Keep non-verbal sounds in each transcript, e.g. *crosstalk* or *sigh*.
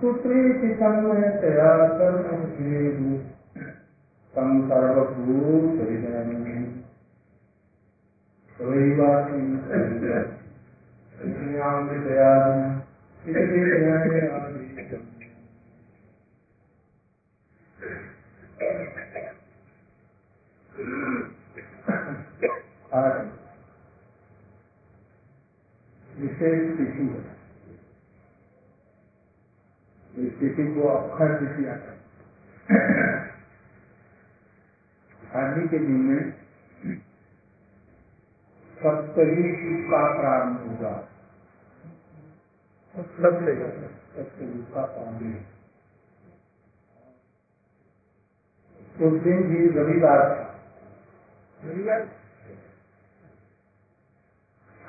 पुत्रेति तन्मयतया कर्महेतु तं सर्वभूतहृदयम् विशेष तिथि है। इस तिथि को अक्षर तिथि आता आदि के दिन में सप्तयुग का प्रारंभ होगा। सप्तयुग का प्रारंभ। उस दिन भी रविवार था रविवार?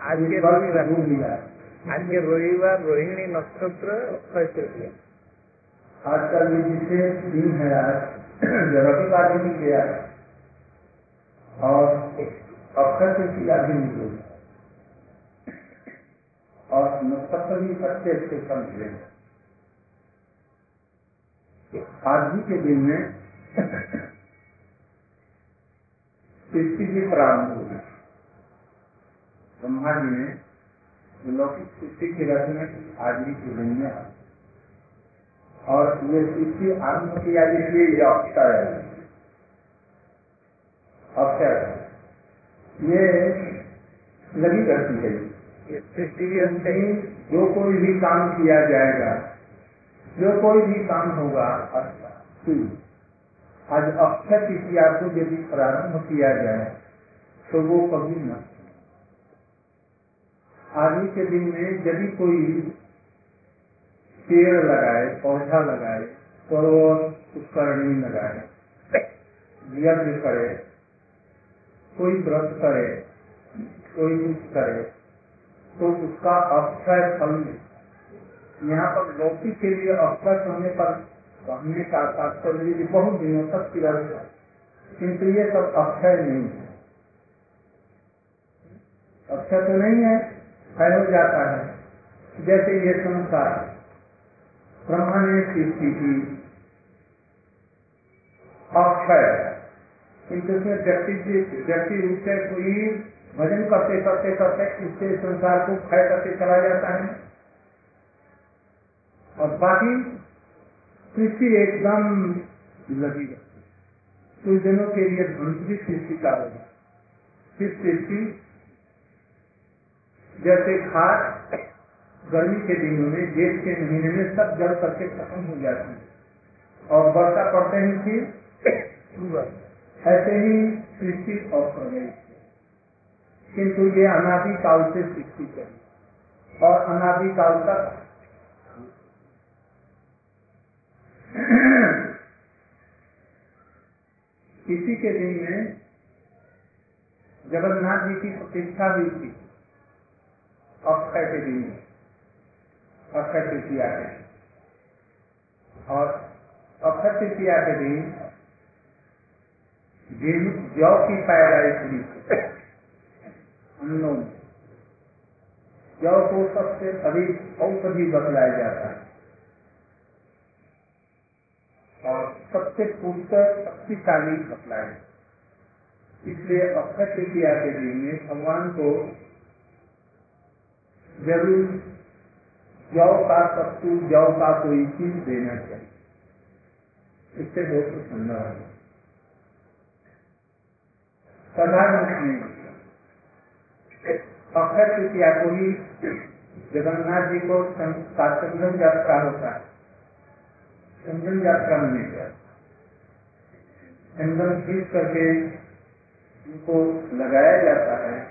আজকে के बाद রবিবার जरूर मिला আজকে রবিবার রোহিণী নক্ষত্র অক্ষয় তৃতীয়া आज का ये विशेष दिन है आज जो रविवार भी नहीं गया और अक्षर तृतीया भी निकल और नक्षत्र भी अच्छे अच्छे समझे आज ही के दिन में *laughs* सृष्टि भी प्रारंभ होगी ब्रह्मा जी ने लौकिक सृष्टि के रचना की ही के दिन और ये सृष्टि आरंभ किया इसलिए ये अक्षर है। अक्षर ये लगी रहती है। सृष्टि भी हंसे कहीं जो कोई भी काम किया जाएगा, जो कोई भी काम होगा। आज अक्षय तृतीया को यदि प्रारंभ किया जाए तो वो कभी न आदि के दिन में यदि कोई पेड़ लगाए, पौधा लगाए सरोवर उपकरणी लगाए यज्ञ करे, कोई व्रत करे, कोई कुछ करे तो उसका अक्षय फल यहाँ पर लौकिक के लिए अक्षय होने पर कहने का तात्पर्य बहुत दिनों तक की रहता किंतु ये सब अक्षय नहीं है। अक्षय तो नहीं है हो जाता है। जैसे ये संसार ब्रह्मा ने सृष्टि की। अक्षय। किंतु उसमें व्यक्ति व्यक्ति रूप से कोई भजन करते करते करते इससे संसार को क्षय करते चला जाता है। और बाकी सृष्टि एकदम लगी रहती। कुछ दिनों के लिए ध्वंस भी सृष्टि का होगा। फिर सृष्टि जैसे खाद गर्मी के दिनों में जेठ के महीने में सब जल करके खत्म हो जाती है। और वर्षा पड़ते ही फिर ऐसे ही सृष्टि और प्रलय किंतु ये अनादि काल से सृष्टि करी और अनादि काल तक इसी के दिन में जगन्नाथ जी की प्रतिष्ठा हुई थी। अक्षय के दिन अक्षय तृतीया के। और अक्षय तृतीया के दिन गेहूँ जौ की पैदाइश हुई। अन्नों जौ को सबसे अधिक औषधि बतलाया जाता है। और सबसे पुष्कर शक्तिशाली बतलाया। इसलिए अक्षय तृतीया के दिन में भगवान को ज़रूर जौ का सत्तू जौ का कोई चीज़ देना चाहिए। इससे बहुत प्रसन्न है। साधारण नहीं अक्षय तृतीया को ही जगन्नाथ जी को सं- का यात्रा होता है। चंदन यात्रा में गया चंदन खींच करके उनको लगाया जाता है।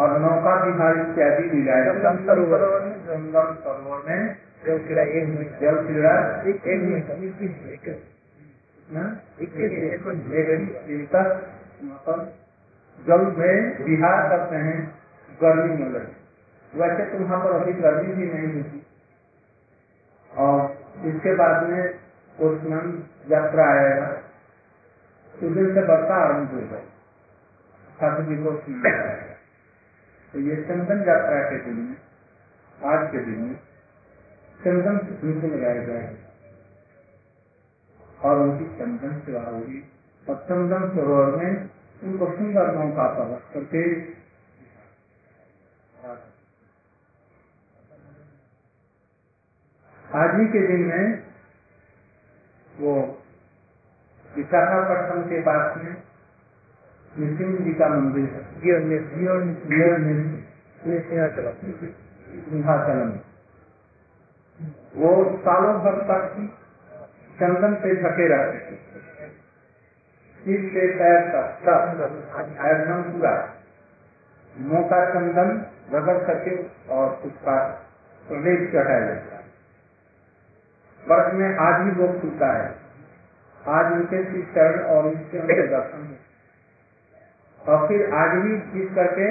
और नौका विहार इत्यादि दिलाया संगम सरोवर संगम सरोवर में जल क्रीड़ा एक मिनट। जल क्रीड़ा एक मिनट। इक्कीस जल में विहार करते हैं गर्मी में लगे। वैसे तो वहाँ पर अभी गर्मी भी नहीं होती और इसके बाद में उसमें यात्रा आएगा। उस दिन से वर्षा आरंभ हो गई ठाकुर जी को तो ये चंदन यात्रा के दिन में आज के दिन में चंदन उनको लगाए जाएँगे और उनकी चंदन सेवा होगी और चंदन सरोवर में उनको सुंदर नौका पर रख करके आज ही के दिन में वो विशाखापट्टनम के पास में नृसिंह जी का मंदिर है सिंहाचलम सिंहाचलम वो सालों भर तक चंदन पे ढके रहते थे। सिर से पैर तक एकदम पूरा मोटा चंदन रगड़ करके और उसका प्रदेश चढ़ाया जाता है। वर्ष में आज ही वो खुलता है। आज उनके चरण और उनके दर्शन और फिर आज भी जीत करके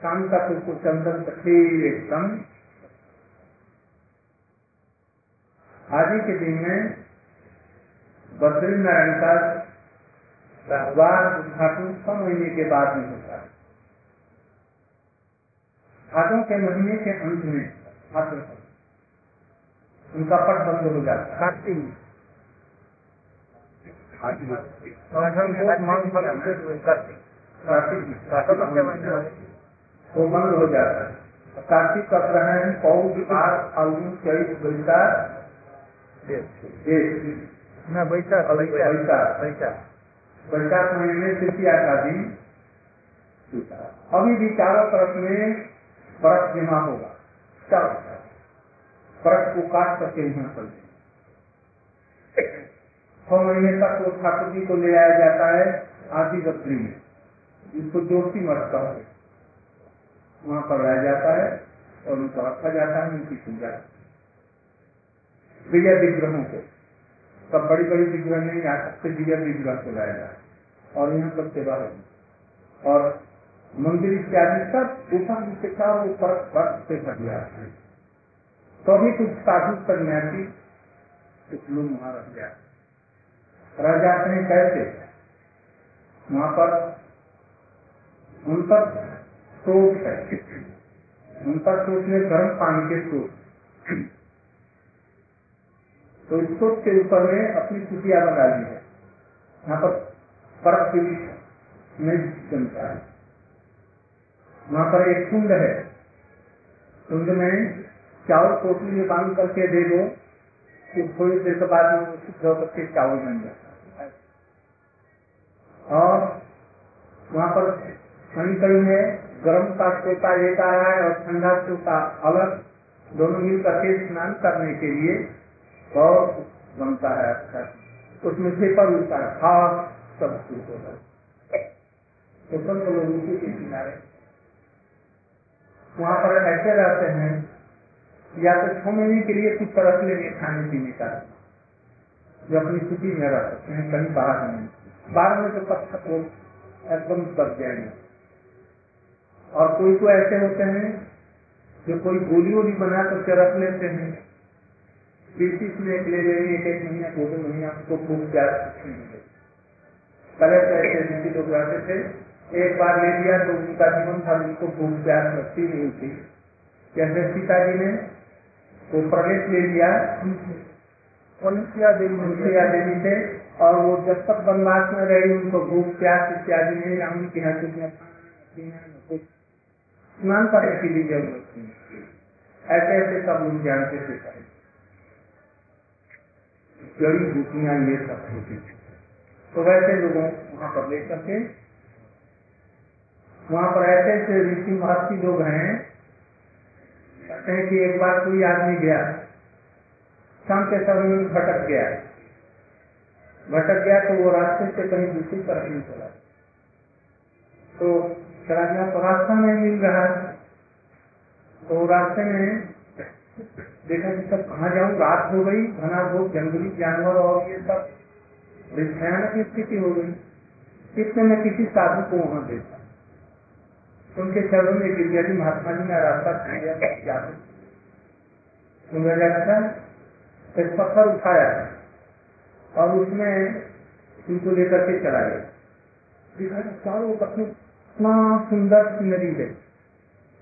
शाम तक उसको चंदन तकली एकदम आज ही के दिन में बद्री नारायण का द्वार उद्घाटन छह महीने के बाद में होता है। भादों के महीने के अंत में उनका पट बंद हो जाता है। है। हो जाता है कार्तिक फाल्गुन चैत बैसाख। बैसाख बैसाख महीने तृतीया का दिन अभी भी चारों तरफ़ में बर्फ़ जमा होगा चारों तरफ़ बर्फ़ को काट करके यहाँ चल छह महीने तक वो ठाकुर जी को ले आया जाता है आदि बद्री में। जिसको जोशी मठ कहते हैं। वहाँ पर लाया जाता है और उनको रखा जाता है, उनकी पूजा। विजय विग्रहों को। सब बड़ी बड़ी विग्रह नहीं आ सकते विजय विग्रह को लाया जाता है। और यहाँ पर सेवा होगी और मंदिर इत्यादि सब ऊपर नीचे चारों ऊपर बर्फ़ से भर गया है। तो भी कुछ साधु सन्यासी कुछ लोग वहाँ रह गया। रह जाते हैं कैसे? वहाँ पर उन पर स्रोत है। उन पर स्रोत में गर्म पानी के स्रोत तो स्रोत के ऊपर में अपनी कुटिया बना ली है। यहाँ पर बर्फ़ नहीं जमता है। वहाँ पर एक कुंड है। कुंड में चावल पोटली में बाँध करके दे दो कि थोड़ी देर के बाद में चावल बन है और वहाँ पर कहीं कहीं है गर्म का सोता एक आ रहा है और ठंडा सोता अलग दोनों मिल करके स्नान करने के लिए और बनता है अच्छा। उसमें पेपर उठता है। खास सब कुछ होता है। तो लोग उसी के किनारे। वहाँ पर ऐसे रहते हैं, या तो महीने के लिए कुछ रख लेंगे खाने पीने का। जो अपनी स्थिति में रह सकते हैं, कहीं बाहर नहीं। बाहर में तो पत्थर को एकदम दब जाएँगे और कोई तो ऐसे होते हैं जो कोई गोली वोली बना करके रख लेते हैं। बीस बीस ले लेंगे एक एक महीना दो दो महीना उसको खूब प्यार पहले तो ऐसे ऋषि लोग रहते थे एक बार ले लिया तो उनका जीवन था उनको खूब प्यार लगती नहीं थी जैसे सीता जी ने वो प्रवेश ले लिया देवी देवी से? और वो जब तक वनवास में रही, उनको भूख, प्यास इत्यादि नहीं राम के पीना न कुछ स्नान करने की भी ज़रूरत नहीं ऐसे ऐसे सब लोग जानते थे जड़ी बूटियाँ ये सब होती थी। तो वैसे लोगों वहाँ पर ले करके, वहाँ पर ऐसे ऐसे ऋषि महर्षि लोग हैं। कहते हैं कि एक बार कोई आदमी गया, शाम के समय भटक गया। भटक गया तो वो रास्ते से कहीं दूसरी तरफ़ नहीं चला। तो चला गया तो रास्ता में मिल रहा है। तो रास्ते में देखा कि सब कहाँ जाऊँ, रात हो गई, घना धूप जंगली जानवर और ये सब। भयानक स्थिति हो गई। इतने में किसी साधु को वहाँ देखा उनके चरणों में गिर गया महात्मा जी ने रास्ता छूट गया क्या सुन था एक पत्थर उठाया। और उसमें उनको लेकर के चला गया। दिखाया चारों पत्नी इतना सुंदर नदी है,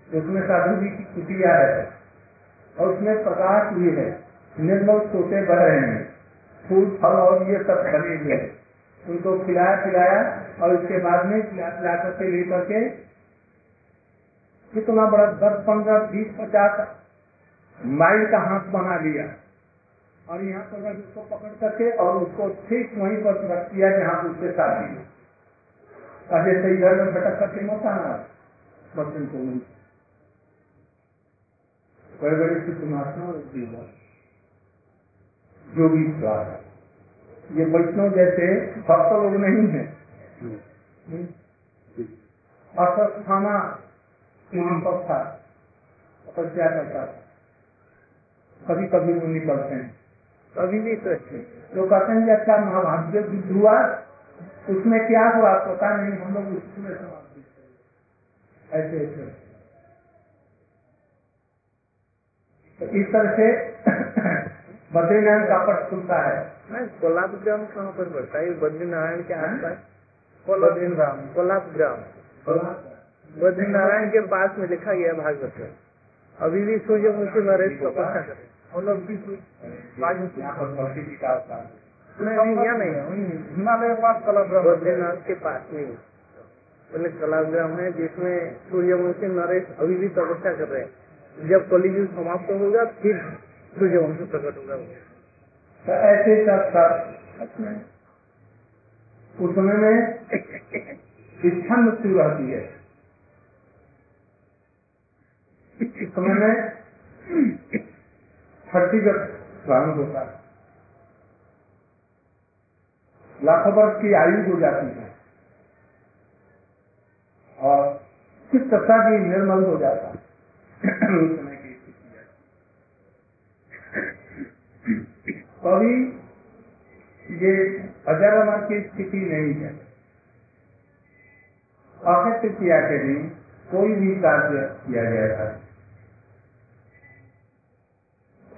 उसमें साधु जी की कुटिया है और उसमें प्रकाश भी है, निर्मल सोते बह रहे हैं, फूल, फल और ये सब बने हुए उनको खिलाया खिलाया और उसके बाद में खिला पिला करके लेकर के कितना बड़ा दस, पंद्रह, बीस, पचास माइल का हाथ बना लिया। और यहाँ पर बस उसको पकड़ करके और उसको ठीक वहीं पर रख दिया जहाँ उसके शादी है। और जैसे इधर में भटक करके मत आना बस उनको वहीं। बड़े बड़े सिद्ध महात्मा और जीवन योगी द्वारा ये वैष्णव जैसे भक्त लोग नहीं है। अस्थाना वहाँ पर था। तपस्या करता था। कभी कभी वो निकलते हैं। अभी भी तो अच्छे लोग कहते हैं कि अच्छा महाभाग्य युद्ध हुआ उसमें क्या हुआ? पता नहीं हम लोग उसमें समाप्त ऐसे ऐसे। तो इस तरह से *coughs* बद्रीनारायण का पट खुलता है। कोल्हापुर ग्राम कहाँ पर पड़ता है? बद्रीनारायण के आसपास? कोल्हापुर ग्राम कोल्हापुर ग्राम बद्रीनारायण के पास में लिखा गया भागवत। अभी भी सूर्यमुखी नरेश भक्ति जी का हिमालय पास कलाग्राम बद्रीनाथ के पास में। बोले कलाग्राम है जिसमें सूर्यवंशी नरेश अभी भी तपस्या कर रहे हैं। जब कलियुग समाप्त होगा फिर सूर्यवंशी प्रकट होगा। तो ऐसे उस समय में इच्छा मृत्यु रहती है। *laughs* इस समय में छठीगत प्रारंभ होता है। लाखों वर्ष की आयु हो जाती है, और किस दशा भी निर्मल हो जाता है की कभी ये अजर अमर की स्थिति नहीं है। अक्षय तृतीया के दिन कोई भी कार्य किया जाएगा।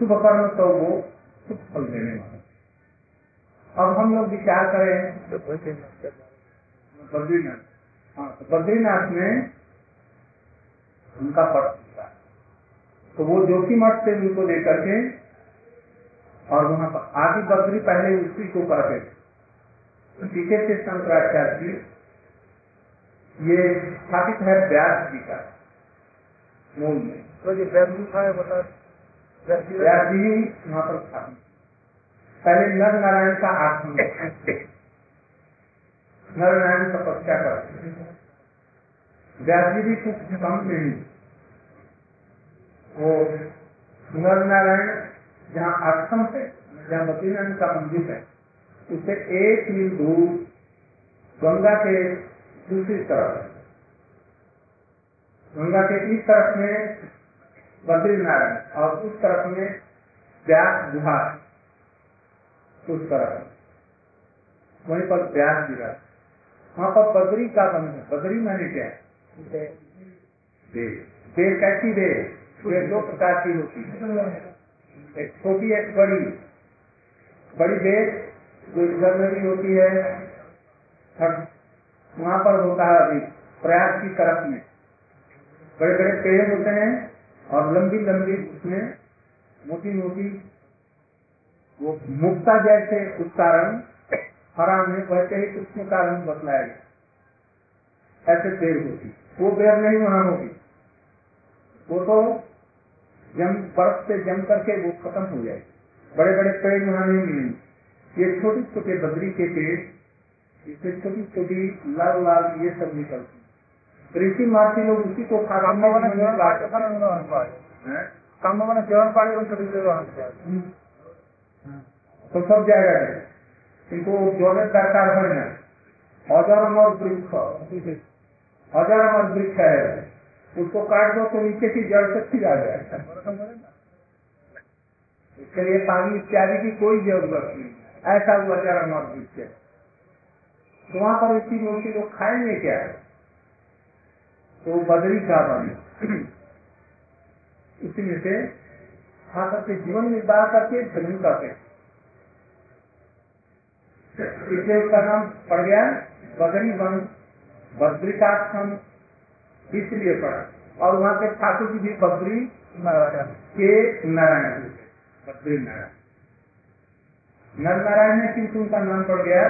शुभ कर्म तो वो शुभ फल देने वाला अब हम लोग विचार करें? तो बद्रीनाथ बद्रीनाथ। हाँ तो बद्रीनाथ में उनका पट होता तो वो जोशी मठ से उनको लेकर के और वहाँ पर आदि बद्री पहले उसी को कहते थे। पीछे से शंकराचार्य जी ये स्थापित है व्यास जी का मूल में। तो ये था बता पहले नर नारायण का था। नर नारायण तपस्या करते थे। व्यास जी भी कुछ कम नहीं वो नर नारायण जहाँ आश्रम है जहाँ बद्रीनारायण का मंदिर है, उसे एक मील दूर गंगा के दूसरी तरफ़। गंगा के इस तरफ़ में बद्रीनारायण। और उस तरफ़ में व्यास गुहा उस तरफ़। वहीं पर व्यास गिरा वहाँ पर बद्री का बन है। बद्री मैंने क्या? बेल कैसी बेल बेल दो प्रकार की होती है। एक छोटी, एक बड़ी। बड़ी बेल जो इधर में भी होती है। वहाँ पर होता है अभी प्रयास की तरफ़ में। बड़े बड़े पेड़ होते हैं। और लंबी लंबी उसमें मोटी मोटी वो मुक्ता जैसे उसका रंग हरा में वैसे ही कृष्ण का रंग बदलाया गया। ऐसे पेड़ होती। वो पेड़ नहीं वहाँ होगी। वो तो जम बर्फ़ से जम करके वो खत्म हो जाए बड़े बड़े पेड़ वहाँ नहीं मिलेंगे। ये छोटे छोटे बद्री के पेड़, इससे छोटी छोटी लाल लाल ये सब निकलती। ऋषि महर्षि लोग उसी को काम मैंने केवल पाड़ी तो सब जाएगा इनको जलेर दरकार है ना हज़ार अमर वृक्ष। हज़ार अमर वृक्ष है। उसको काट दो तो नीचे की जड़ फिर आ जाएगा इसके लिए पानी इत्यादि की कोई ज़रूरत नहीं। ऐसा वो हज़ार अमर वृक्ष। है तो वहाँ पर इसी रोटी लोग खाएँगे क्या? तो बदरी का बने इसी से खा करके जीवन निर्वाह करके भजन करते इसलिए उसका नाम पड़ गया बदरी वंश बद्रिकाश्रम इसलिए पड़ा। और वहाँ के ठाकुर जी भी बद्री के नारायण बद्री नारायण। नर नारायण में किंतु उनका नाम पड़ गया।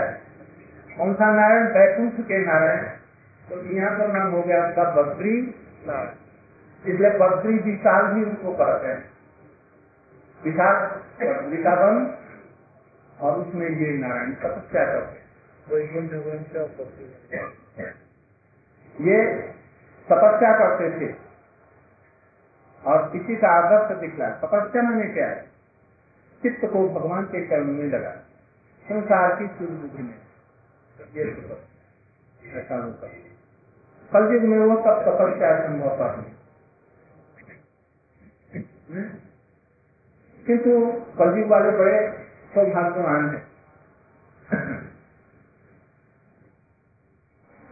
कौन सा नारायण? बैकुंठ के नारायण। तो यहाँ पर नाम हो गया उनका बद्री। नारायण इसलिए बद्री विशाल भी उनको कहते हैं। विशाल बद्री का वन और उसमें ये नारायण तपस्या करते हैं। वंश और पृथ्वी ये तपस्या करते थे। और किसी का आदर्श दिखला। तपस्या मैंने क्या है? चित्त को भगवान के कर्म में लगा। संसार की सुरबुद्धि में। ये तपस्या। ऐसा होता है। कलयुग में वो सब तपस्या संभव हम्म? किंतु कलयुग वाले बड़े सौभाग्यवान हैं।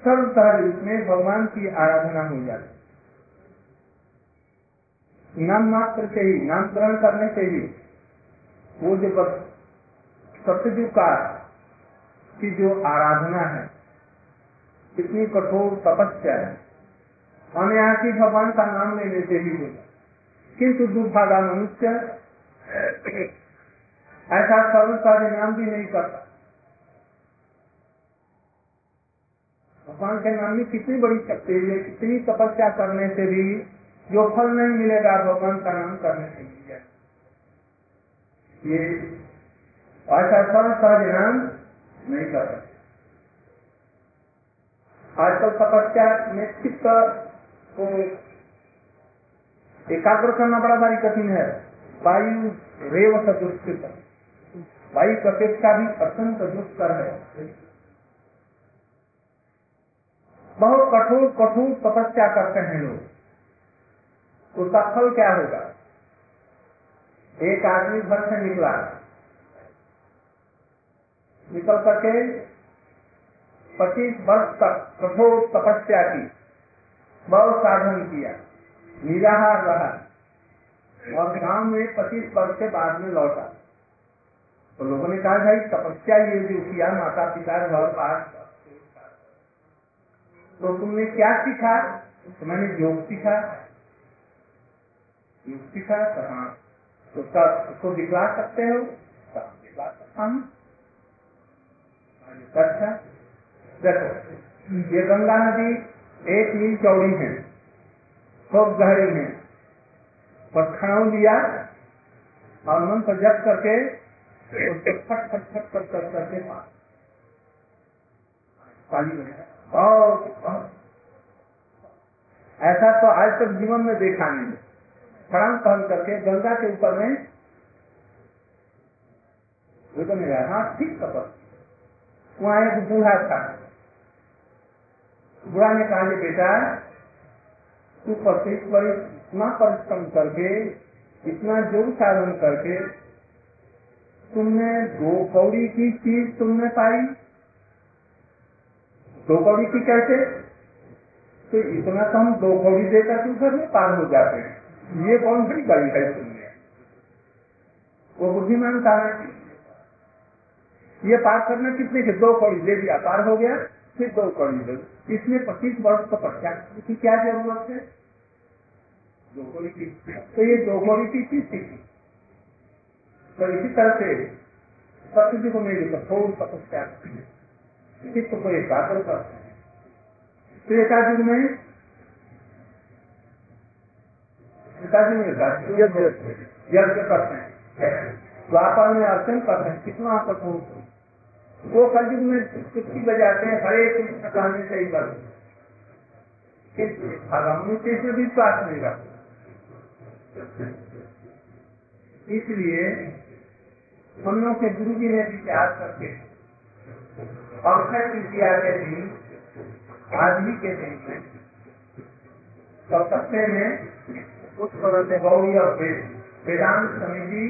सर्व सहज रूप में भगवान की आराधना हो जाती नाम मात्र से ही नाम ग्रहण करने से ही वो जो सत्यजुग का की जो आराधना है इतनी कठोर तपस्या है। अनायासी भगवान का नाम लेने से हो जाए किंतु दुर्भागा मनुष्य ऐसा सर्व नाम भी नहीं करता। भगवान के नाम में कितनी बड़ी शक्ति है, कितनी तपस्या करने से भी जो फल नहीं मिलेगा, भगवान का नाम करने से मिल ये ऐसा सर्व नाम नहीं कर आजकल तपस्या में चित्त को एकाग्र करना बड़ा भारी कठिन है। वायु रेव दुष्कृत वायु अपेक्षा भी अत्यंत दुष्कर है। बहुत कठोर कठोर तपस्या करते हैं लोग। उसका फल क्या होगा? एक आदमी घर से निकला। निकल करके पच्चीस वर्ष तक कठोर तपस्या की बहुत साधन किया। निराहार रहा। और गाँव में पच्चीस वर्ष के बाद में लौटा। तो लोगों ने कहा भाई तपस्या ये जो किया माता पिता घर पास तो तुमने क्या सीखा? तो मैंने योग सीखा। योग सीखा तो हाँ तो उसका उसको दिखला सकते तो हाँ, दिखला सकता हूँ। अच्छा देखो, ये गंगा नदी एक मील चौड़ी है खूब गहरी है। पर खड़ाऊ लिया, और मन पर जप करके फट फट फट फट कर करके पानी में ऐसा तो आज तक जीवन में देखा नहीं छड़ांग पहन करके गंगा के ऊपर में हाँ ठीक तपस वहाँ एक बूढ़ा था। बूढ़ा ने कहा कि बेटा, तू पच्चीस पर इतना परिश्रम करके, इतना ज़ोर साधन करके, तुमने दो कौड़ी की चीज़ तुमने पाई? दो कौड़ी की कैसे? तो इतना तो हम दो कौड़ी देकर के घर में पार हो जाते हैं। ये कौन सी गई है तुमने। वो बुद्धिमान था। ये पार करना कितने के दो कौड़ी दे दिया, पार हो गया। फिर कौड़ी इसमें पच्चीस वर्ष तो पच्चा की क्या ज़रूरत है? की तो ये दो की चीज़ सीखी तो इसी तरह से सत्य को मेरी कठोर तपस्या चित्त को एकाग्र करते हैं। तो एकाग्र में एकाग्र में यज्ञ करते हैं। द्वापर में अर्चन करते हैं। कितना कठोर वो कलयुग में कुश्ती बजाते हैं, हरे कृष्ण कहने से ही कर भगवान के इसमें विश्वास नहीं रखते इसलिए हम लोग के गुरु जी ने विचार करके अक्षय तृतीया के दिन आज ही के दिन में। कलकत्ते में उस तरह गौरी और वेदांत समिति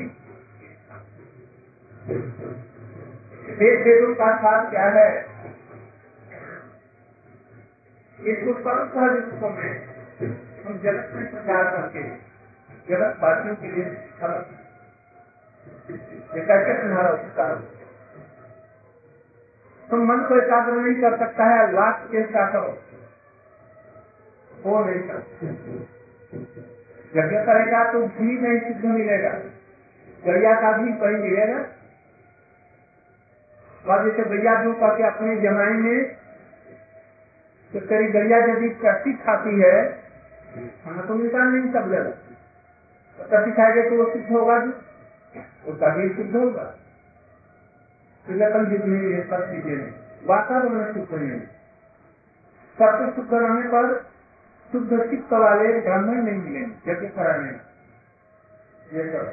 वेद वेदों का साथ क्या है? इसको परम सहज रूप में हम जगत में प्रचार करके जगत वासियों के लिए कैसे तुम्हारा उपकार तो मन को एकाग्र नहीं कर सकता है, लाख चेष्टा करो वो नहीं सकते। यज्ञ करेगा तो भी नहीं सिद्ध मिलेगा। गैया का भी कहीं मिलेगा और जैसे गैया जो करके अपने जमाई में तो तेरी गैया यदि कट्टी खाती है खाना तो मिलता नहीं सब जगह तो कट्टी खाएगा तो वो सिद्ध होगा भी उसका भी सिद्ध होगा। जितनी ये सब चीज़ें वातावरण में सुख नहीं सबसे सुख रहने पर शुद्ध चित्त वाले ब्राह्मण नहीं मिलेंगे यज्ञ कराने ये सब